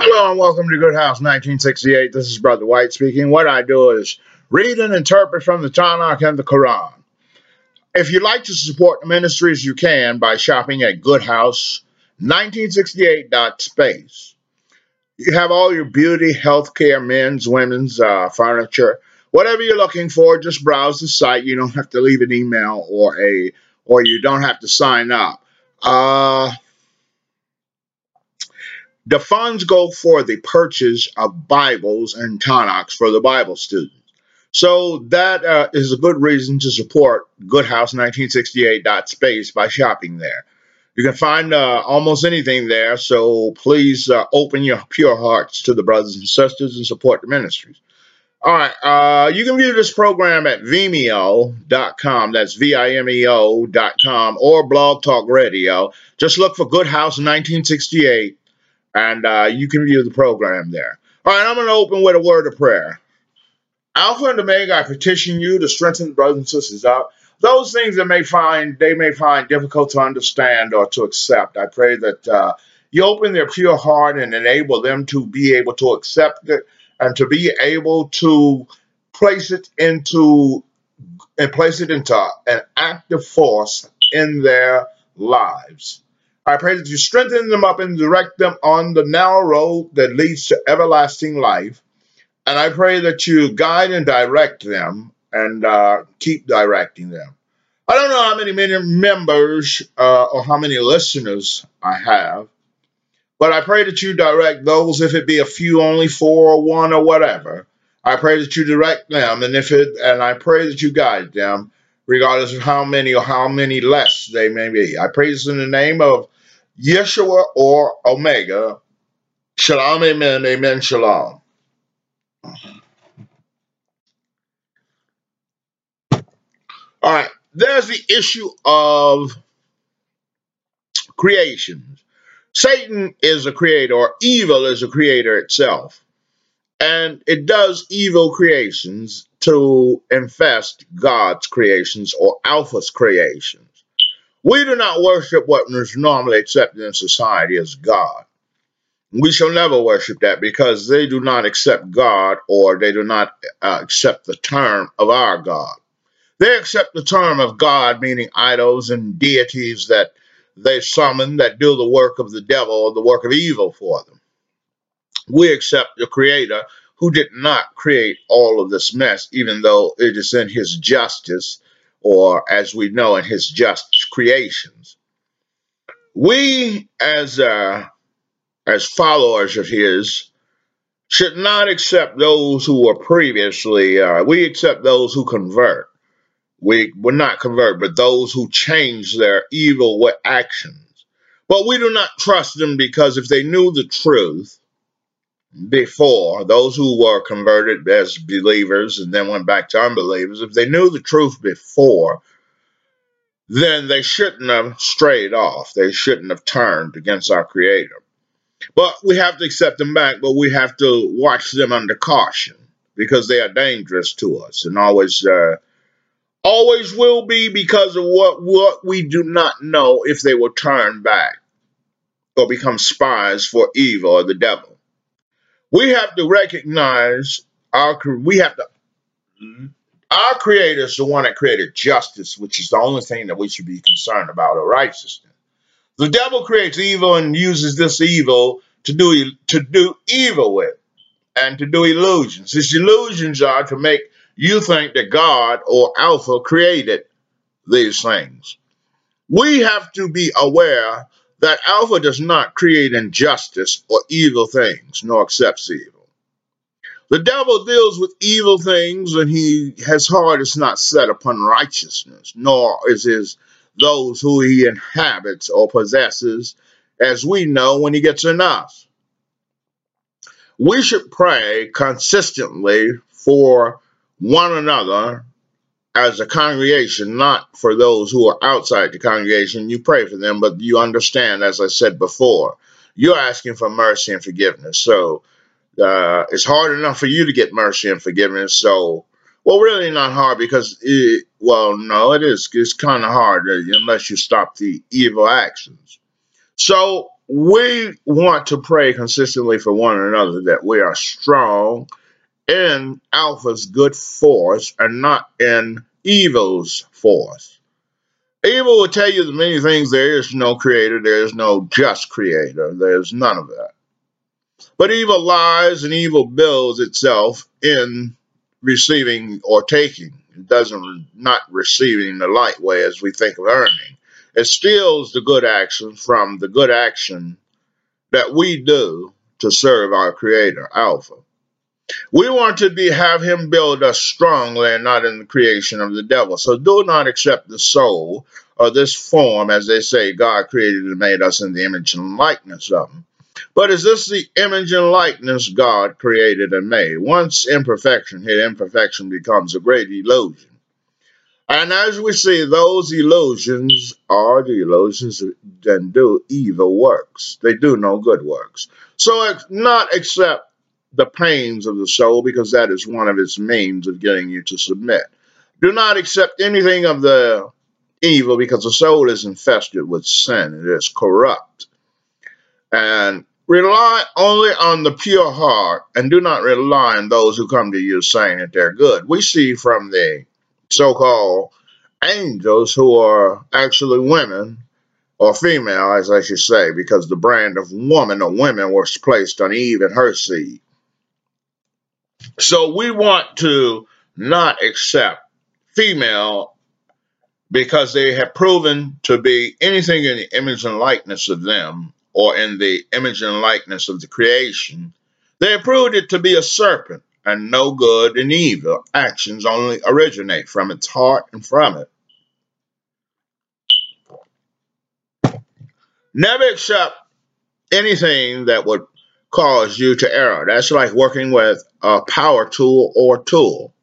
Hello and welcome to Good House 1968. This is Brother White speaking. What I do is read and interpret from the Tanakh and the Quran. If you'd like to support the ministries, you can by shopping at Good House 1968.space. You have all your beauty, healthcare, men's, women's, uh, furniture, whatever you're looking for. Just browse the site. You don't have to leave an email or a, or you don't have to sign up. Uh, the funds go for the purchase of Bibles and Tanakhs for the Bible students. So that uh, is a good reason to support GoodHouse1968.space by shopping there. You can find uh, almost anything there, so please uh, open your pure hearts to the brothers and sisters and support the ministries. All right, uh, you can view this program at vimeo.com. That's V I M E O.com or Blog Talk Radio. Just look for Good House 1968 and uh, you can view the program there. All right, I'm going to open with a word of prayer. Alpha and Omega, I petition you to strengthen brothers and sisters up those things that may find they may find difficult to understand or to accept. I pray that uh, you open their pure heart and enable them to be able to accept it and to be able to place it into and place it into an active force in their lives. I pray that you strengthen them up and direct them on the narrow road that leads to everlasting life. And I pray that you guide and direct them and uh, keep directing them. I don't know how many, members uh, or how many listeners I have, but I pray that you direct those, if it be a few, only four or one or whatever. I pray that you direct them, and if it, and I pray that you guide them, regardless of how many or how many less they may be. I pray this in the name of Yeshua or Omega. Shalom, amen, amen, shalom. All right, there's the issue of creations. Satan is a creator, evil is a creator itself. And it does evil creations to infest God's creations or Alpha's creations. We do not worship what is normally accepted in society as God. We shall never worship that because they do not accept God or they do not uh, accept the term of our God. They accept the term of God, meaning idols and deities that they summon that do the work of the devil or the work of evil for them. We accept the Creator who did not create all of this mess, even though it is in His justice, or as we know, in His just creations. We, as uh, as followers of His, should not accept those who were previously. Uh, we accept those who convert we will not convert, but those who change their evil actions. But we do not trust them because if they knew the truth before, those who were converted as believers and then went back to unbelievers, if they knew the truth before, then they shouldn't have strayed off. They shouldn't have turned against our Creator. But we have to accept them back, but we have to watch them under caution because they are dangerous to us and always. Uh, always will be because of what, what we do not know if they will turn back or become spies for evil or the devil. We have to recognize our we have to our creator is the one that created justice, which is the only thing that we should be concerned about, or righteousness. The devil creates evil and uses this evil to do to do evil with and to do illusions. His illusions are to make you think that God or Alpha created these things. We have to be aware that Alpha does not create injustice or evil things, nor accepts evil. The devil deals with evil things, and he his heart is not set upon righteousness, nor is his those who he inhabits or possesses, as we know when he gets enough. We should pray consistently for one another as a congregation, not for those who are outside the congregation. You pray for them, but you understand, as I said before, you're asking for mercy and forgiveness. So uh, it's hard enough for you to get mercy and forgiveness. So, well, really not hard because, it, well, no, it is. It's kind of hard uh, unless you stop the evil actions. So we want to pray consistently for one another that we are strong in Alpha's good force and not in evil's force. Evil will tell you the many things there is no creator, there is no just creator, there's none of that. But evil lies and evil builds itself in receiving or taking. It doesn't not receiving the light way as we think of earning. It steals the good action from the good action that we do to serve our creator, Alpha. We want to be have him build us strongly and not in the creation of the devil. So do not accept the soul or this form, as they say, God created and made us in the image and likeness of him. But is this the image and likeness God created and made? Once imperfection hit, imperfection becomes a great illusion. And as we see, those illusions are the illusions that do evil works. They do no good works. So not accept the pains of the soul because that is one of its means of getting you to submit. Do not accept anything of the evil because the soul is infested with sin. It is corrupt. And rely only on the pure heart and do not rely on those who come to you saying that they're good. We see from the so called angels who are actually women or female, as I should say, because the brand of woman or women was placed on Eve and her seed. So we want to not accept female because they have proven to be anything in the image and likeness of them or in the image and likeness of the creation. They have proved it to be a serpent, and no good and evil actions only originate from its heart and from it. Never accept anything that would cause you to error. That's like working with a power tool or tool.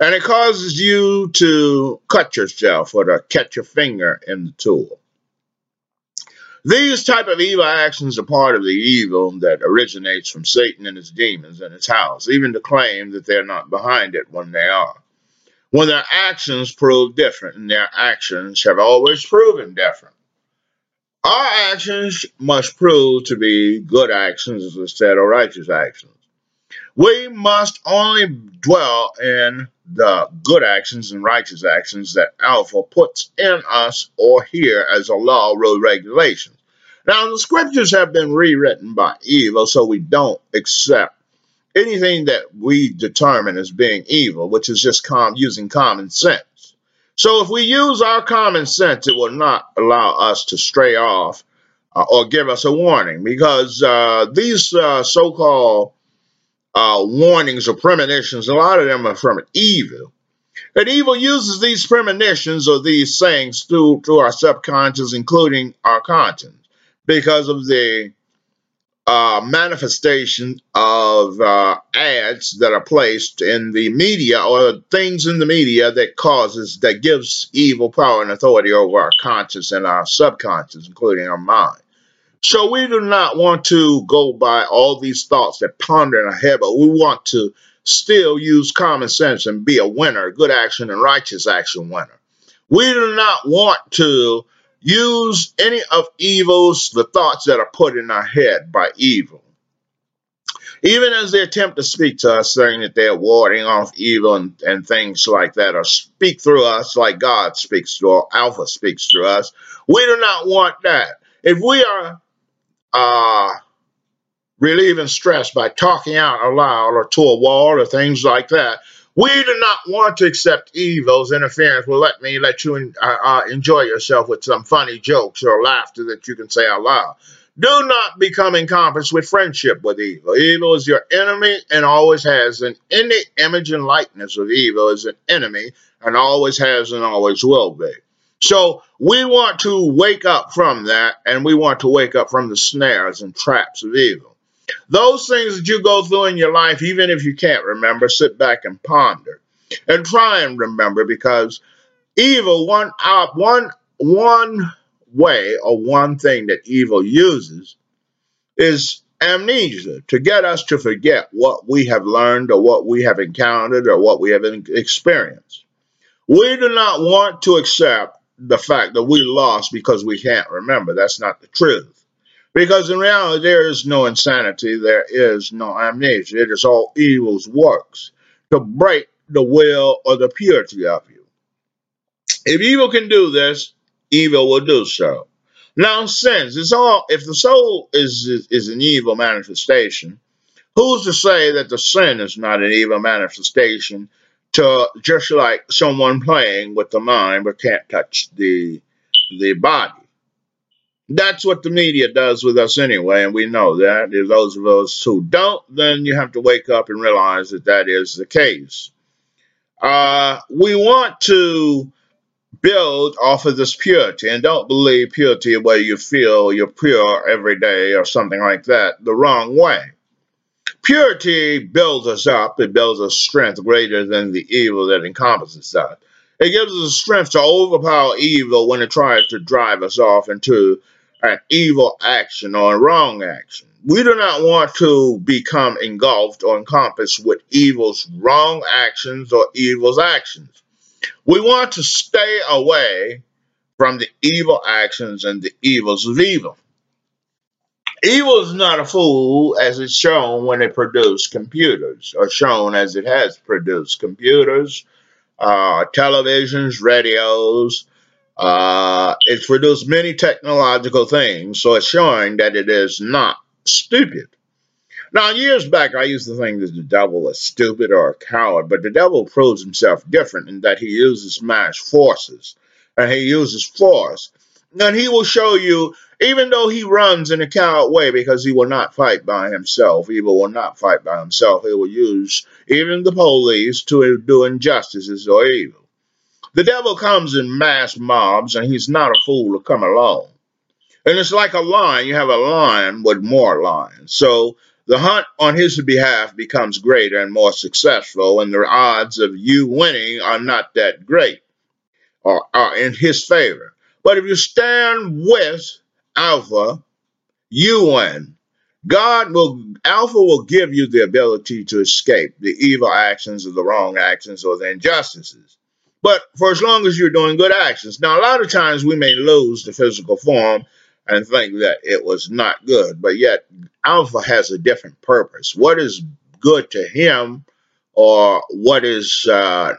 And it causes you to cut yourself or to catch your finger in the tool. These type of evil actions are part of the evil that originates from Satan and his demons and his house, even to claim that they're not behind it when they are. When their actions prove different, and their actions have always proven different. Our actions must prove to be good actions instead of righteous actions. We must only dwell in the good actions and righteous actions that Alpha puts in us or here as a law, rule, regulations. Now, the scriptures have been rewritten by evil, so we don't accept anything that we determine as being evil, which is just com- using common sense. So if we use our common sense, it will not allow us to stray off uh, or give us a warning because uh, these uh, so called uh, warnings or premonitions, a lot of them are from evil. And evil uses these premonitions or these sayings through, through our subconscious, including our conscience, because of the uh, manifestation of uh, ads that are placed in the media or things in the media that causes that gives evil power and authority over our conscious and our subconscious including our mind. So we do not want to go by all these thoughts that ponder in our head but we want to still use common sense and be a winner good action and righteous action winner. We do not want to use any of evils, the thoughts that are put in our head by evil. Even as they attempt to speak to us, saying that they're warding off evil and, and things like that, or speak through us like God speaks to or Alpha speaks through us, we do not want that. If we are uh, relieving stress by talking out aloud or to a wall or things like that, we do not want to accept evil's interference. Well, let me let you uh, uh, enjoy yourself with some funny jokes or laughter that you can say out loud. Do not become encompassed with friendship with evil. Evil is your enemy and always has an any image and likeness of evil is an enemy and always has and always will be. So we want to wake up from that and we want to wake up from the snares and traps of evil. Those things that you go through in your life, even if you can't remember, sit back and ponder and try and remember because evil, one, uh, one, one way or one thing that evil uses is amnesia to get us to forget what we have learned or what we have encountered or what we have experienced. We do not want to accept the fact that we lost because we can't remember. That's not the truth. Because in reality, there is no insanity, there is no amnesia. It is all evil's works to break the will or the purity of you. If evil can do this, evil will do so. Now, since it's all, if the soul is, is is an evil manifestation, who's to say that the sin is not an evil manifestation? To just like someone playing with the mind but can't touch the the body. That's what the media does with us anyway, and we know that. If those of us who don't, then you have to wake up and realize that that is the case. Uh, we want to build off of this purity and don't believe purity where you feel you're pure every day or something like that the wrong way. Purity builds us up, it builds us strength greater than the evil that encompasses us. It gives us strength to overpower evil when it tries to drive us off into an evil action or a wrong action. We do not want to become engulfed or encompassed with evil's wrong actions or evil's actions. We want to stay away from the evil actions and the evils of evil. Evil is not a fool as it's shown when it produced computers, or shown as it has produced computers, uh, televisions, radios. Uh, it's produced many technological things, so it's showing that it is not stupid. Now, years back, I used to think that the devil is stupid or a coward, but the devil proves himself different in that he uses mass forces and he uses force. And he will show you, even though he runs in a coward way, because he will not fight by himself, evil will not fight by himself. He will use even the police to do injustices or evil. The devil comes in mass mobs, and he's not a fool to come alone. And it's like a lion. You have a lion with more lions. So the hunt on his behalf becomes greater and more successful, and the odds of you winning are not that great or are in his favor. But if you stand with Alpha, you win. God will, Alpha will give you the ability to escape the evil actions or the wrong actions or the injustices. But for as long as you're doing good actions. Now, a lot of times we may lose the physical form and think that it was not good, but yet Alpha has a different purpose. What is good to him or what is uh,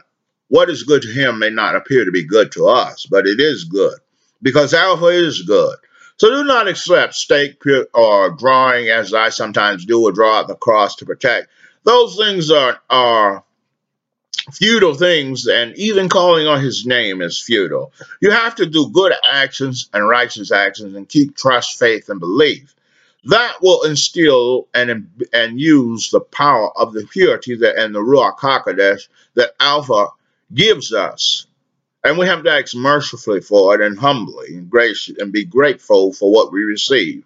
what is good to him may not appear to be good to us, but it is good because Alpha is good. So do not accept stake or drawing, as I sometimes do, or draw the cross to protect. Those things are are futile things, and even calling on his name is futile. You have to do good actions and righteous actions and keep trust, faith, and belief. That will instill and, and use the power of the purity that, and the Ruach HaKodesh that Alpha gives us. And we have to ask mercifully for it and humbly and gracious and be grateful for what we receive.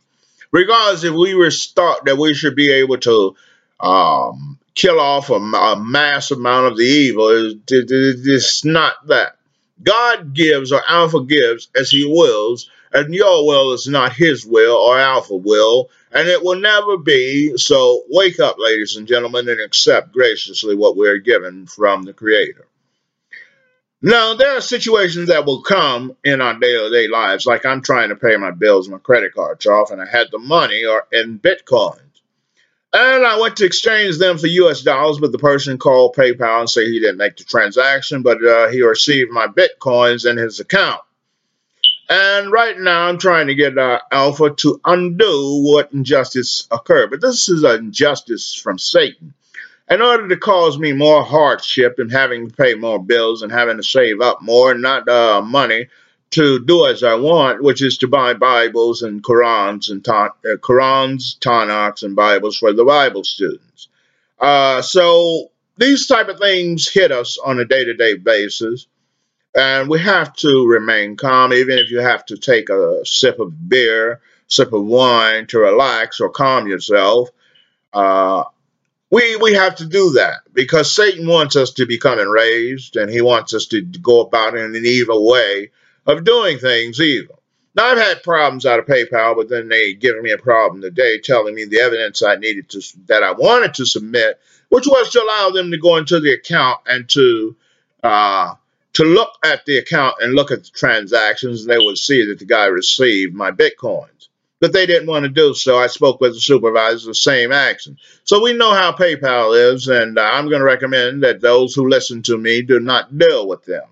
Regardless if we were thought that we should be able to um, kill off a, a mass amount of the evil. It's not that. God gives or Alpha gives as he wills, and your will is not his will or Alpha will, and it will never be. So wake up, ladies and gentlemen, and accept graciously what we're given from the Creator. Now, there are situations that will come in our day-to-day lives, like I'm trying to pay my bills, my credit cards off, and I had the money or in Bitcoin. And I went to exchange them for US dollars, but the person called PayPal and said he didn't make the transaction, but uh, he received my Bitcoins in his account. And right now I'm trying to get uh, Alpha to undo what injustice occurred. But this is an injustice from Satan. In order to cause me more hardship and having to pay more bills and having to save up more, not uh, money, to do as I want, which is to buy Bibles and Qurans and ta- uh, Qurans, Tanakhs, and Bibles for the Bible students. Uh, so these type of things hit us on a day-to-day basis, and we have to remain calm, even if you have to take a sip of beer, sip of wine to relax or calm yourself. Uh, we we have to do that because Satan wants us to become enraged, and he wants us to go about in an evil way of doing things evil. Now, I've had problems out of PayPal, but then they given me a problem today telling me the evidence I needed to, that I wanted to submit, which was to allow them to go into the account and to, uh, to look at the account and look at the transactions, and they would see that the guy received my Bitcoins. but they didn't want to do so. I spoke with the supervisor, the same action. So we know how PayPal is, and I'm going to recommend that those who listen to me do not deal with them.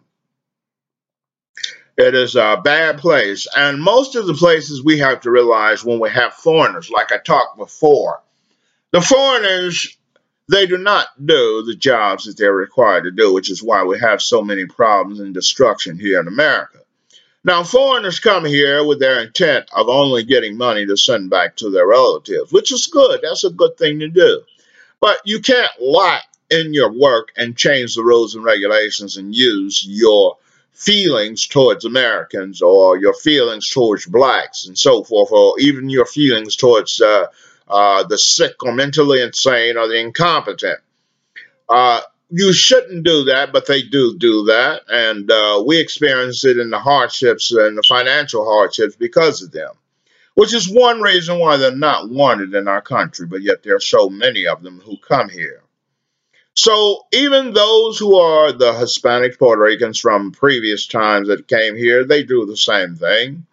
It is a bad place. And most of the places we have to realize when we have foreigners, like I talked before, the foreigners, they do not do the jobs that they're required to do, which is why we have so many problems and destruction here in America. Now, foreigners come here with their intent of only getting money to send back to their relatives, which is good. That's a good thing to do. But you can't lie in your work and change the rules and regulations and use your feelings towards Americans or your feelings towards blacks and so forth, or even your feelings towards uh, uh, the sick or mentally insane or the incompetent. Uh, you shouldn't do that, but they do do that. And uh, we experience it in the hardships and the financial hardships because of them, which is one reason why they're not wanted in our country, but yet there are so many of them who come here. So even those who are the Hispanic Puerto Ricans from previous times that came here, they do the same thing.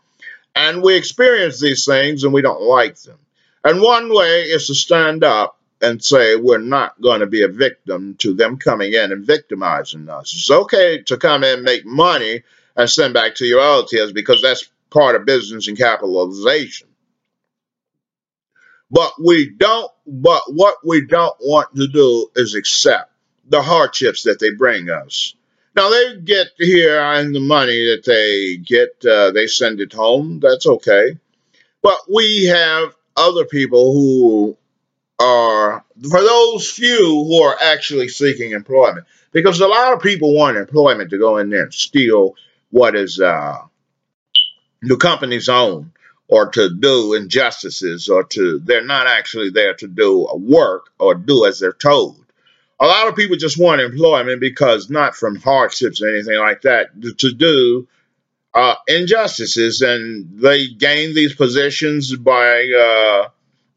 And we experience these things and we don't like them. And one way is to stand up and say we're not going to be a victim to them coming in and victimizing us. It's okay to come in, make money, and send back to your relatives because that's part of business and capitalization. But we don't, but what we don't want to do is accept the hardships that they bring us. Now they get here and the money that they get, uh, they send it home. That's okay. But we have other people who are for those few who are actually seeking employment, because a lot of people want employment to go in there and steal what is uh, the company's own, or to do injustices, or to they're not actually there to do work or do as they're told. A lot of people just want employment because not from hardships or anything like that to do uh, injustices, and they gain these positions by uh,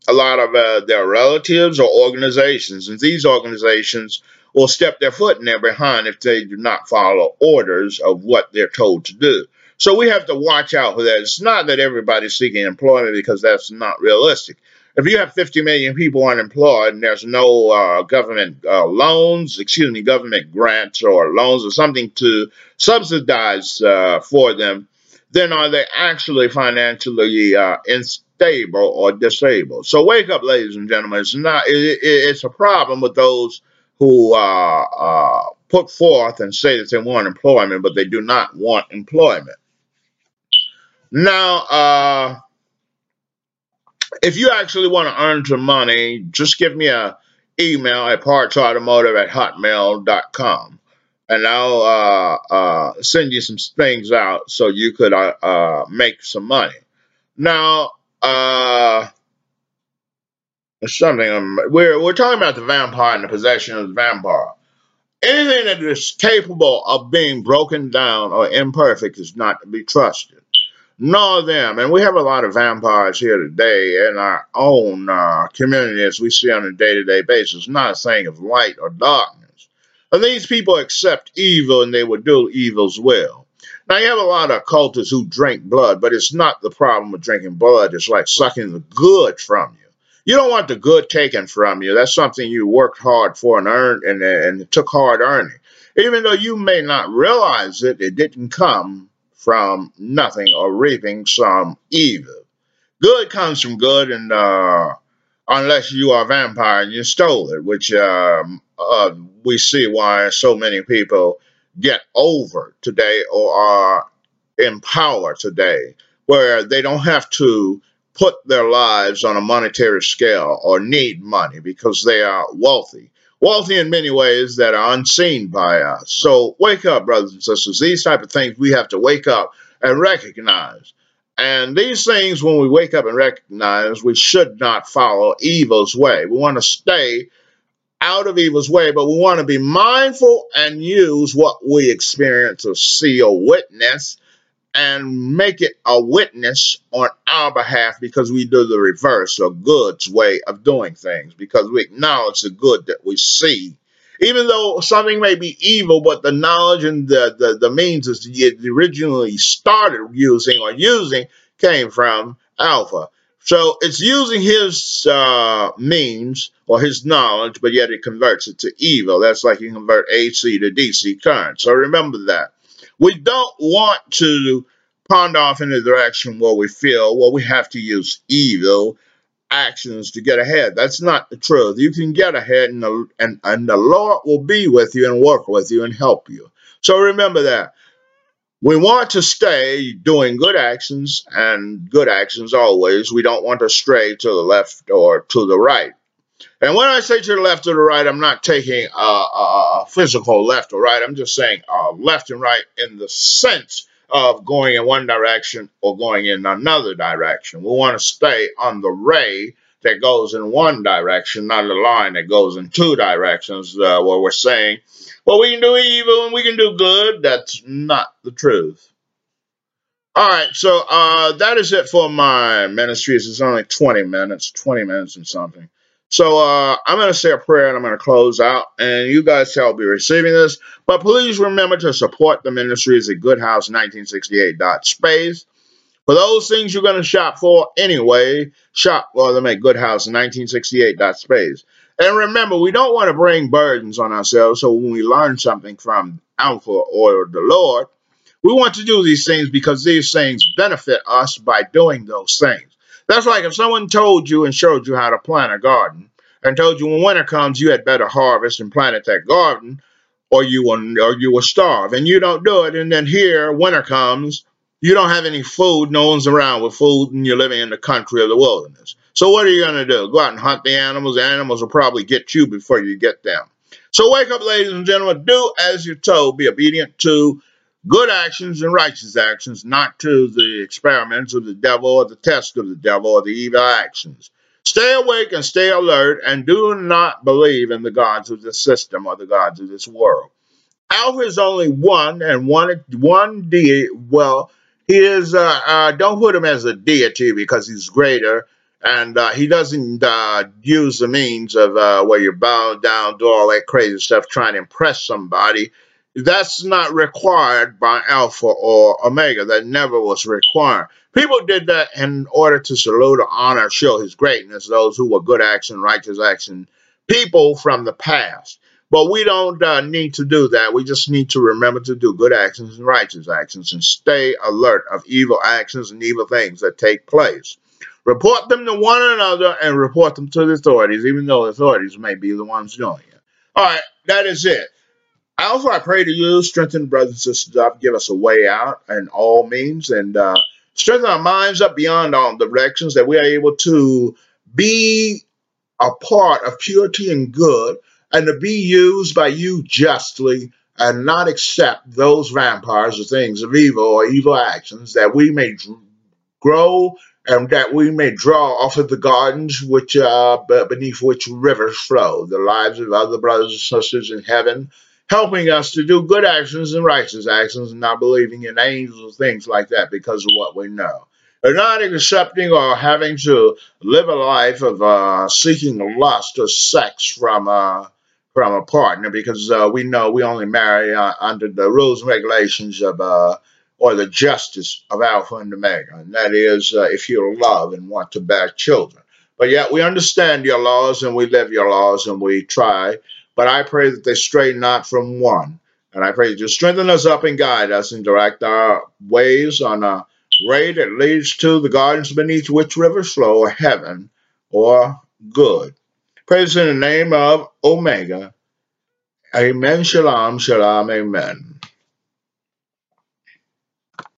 a lot of uh, their relatives or organizations, and these organizations will step their foot in their behind if they do not follow orders of what they're told to do. So we have to watch out for that. It's not that everybody's seeking employment because that's not realistic. If you have 50 million people unemployed and there's no uh, government uh, loans, excuse me, government grants or loans or something to subsidize uh, for them, then are they actually financially uh, unstable or disabled? So wake up, ladies and gentlemen. It's not. It, it, it's a problem with those who uh, uh, put forth and say that they want employment, but they do not want employment. Now, uh, if you actually want to earn some money, just give me a email at partsautomotive at hotmail.com and I'll uh, uh, send you some things out so you could uh, uh make some money. Now, uh, something we're we're talking about the vampire and the possession of the vampire. Anything that is capable of being broken down or imperfect is not to be trusted. Nor them. And we have a lot of vampires here today in our own uh, community as we see on a day to day basis. Not a thing of light or darkness. And these people accept evil and they will do evil's will. Now, you have a lot of cultists who drink blood, but it's not the problem with drinking blood. It's like sucking the good from you. You don't want the good taken from you. That's something you worked hard for and earned and, and took hard earning. Even though you may not realize it, it didn't come from nothing or reaping some evil. Good comes from good, and uh, unless you are a vampire and you stole it, which um, uh, we see why so many people get over today or are in power today, where they don't have to put their lives on a monetary scale or need money because they are wealthy. Wealthy in many ways that are unseen by us. So wake up, brothers and sisters. These type of things we have to wake up and recognize. And these things, when we wake up and recognize, we should not follow evil's way. We want to stay out of evil's way, but we want to be mindful and use what we experience or see or witness and make it a witness on our behalf because we do the reverse or good's way of doing things because we acknowledge the good that we see. Even though something may be evil, but the knowledge and the, the, the means that it originally started using or using came from Alpha. So it's using his uh, means or his knowledge, but yet it converts it to evil. That's like you convert AC to DC current. So remember that. We don't want to pond off in the direction where we feel, well, we have to use evil actions to get ahead. That's not the truth. You can get ahead, and the, and, and the Lord will be with you and work with you and help you. So remember that. We want to stay doing good actions and good actions always. We don't want to stray to the left or to the right. And when I say to the left or the right, I'm not taking a, a, physical left or right. I'm just saying uh, left and right in the sense of going in one direction or going in another direction. We want to stay on the ray that goes in one direction, not a line that goes in two directions, uh, where we're saying well, we can do evil and we can do good. That's not the truth. All right, so uh, that is it for my ministries. It's only 20 minutes, 20 minutes and something. So uh, I'm going to say a prayer and I'm going to close out, and you guys shall be receiving this. But please remember to support the ministries at goodhouse1968.space. For those things you're going to shop for anyway, shop, well, they make goodhouse1968.space. And remember, we don't want to bring burdens on ourselves. So when we learn something from Alpha or the Lord, we want to do these things because these things benefit us by doing those things. That's like if someone told you and showed you how to plant a garden and told you when winter comes you had better harvest and plant it that garden or you will or you will starve and you don't do it and then here winter comes you don't have any food no one's around with food and you're living in the country of the wilderness so what are you going to do? Go out and hunt the animals. The animals will probably get you before you get them. So wake up, ladies and gentlemen. Do as you're told. Be obedient to good actions and righteous actions, not to the experiments of the devil or the test of the devil or the evil actions. Stay awake and stay alert and do not believe in the gods of this system or the gods of this world. Alpha is only one and one one deity. Well, he is. Uh, uh, don't put him as a deity because he's greater and uh, he doesn't uh, use the means of uh, where you bow down, do all that crazy stuff, trying to impress somebody. That's not required by Alpha or Omega. That never was required. People did that in order to salute or honor, show his greatness, those who were good action, righteous action people from the past. But we don't uh, need to do that. We just need to remember to do good actions and righteous actions and stay alert of evil actions and evil things that take place. Report them to one another and report them to the authorities, even though the authorities may be the ones doing it. All right, that is it. Also, I pray to you, strengthen brothers and sisters up, give us a way out in all means, and uh, strengthen our minds up beyond all directions that we are able to be a part of purity and good and to be used by you justly and not accept those vampires or things of evil or evil actions that we may grow and that we may draw off of the gardens which uh, beneath which rivers flow, the lives of other brothers and sisters in heaven, helping us to do good actions and righteous actions, and not believing in angels, and things like that, because of what we know. They're not accepting or having to live a life of uh, seeking lust or sex from uh, from a partner, because uh, we know we only marry uh, under the rules and regulations of uh, or the justice of Alpha and Omega, and that is uh, if you love and want to bear children. But yet we understand your laws and we live your laws and we try. But I pray that they stray not from one. And I pray that you strengthen us up and guide us and direct our ways on a way that leads to the gardens beneath which rivers flow, or heaven, or good. Praise in the name of Omega. Amen. Shalom. Shalom. Amen.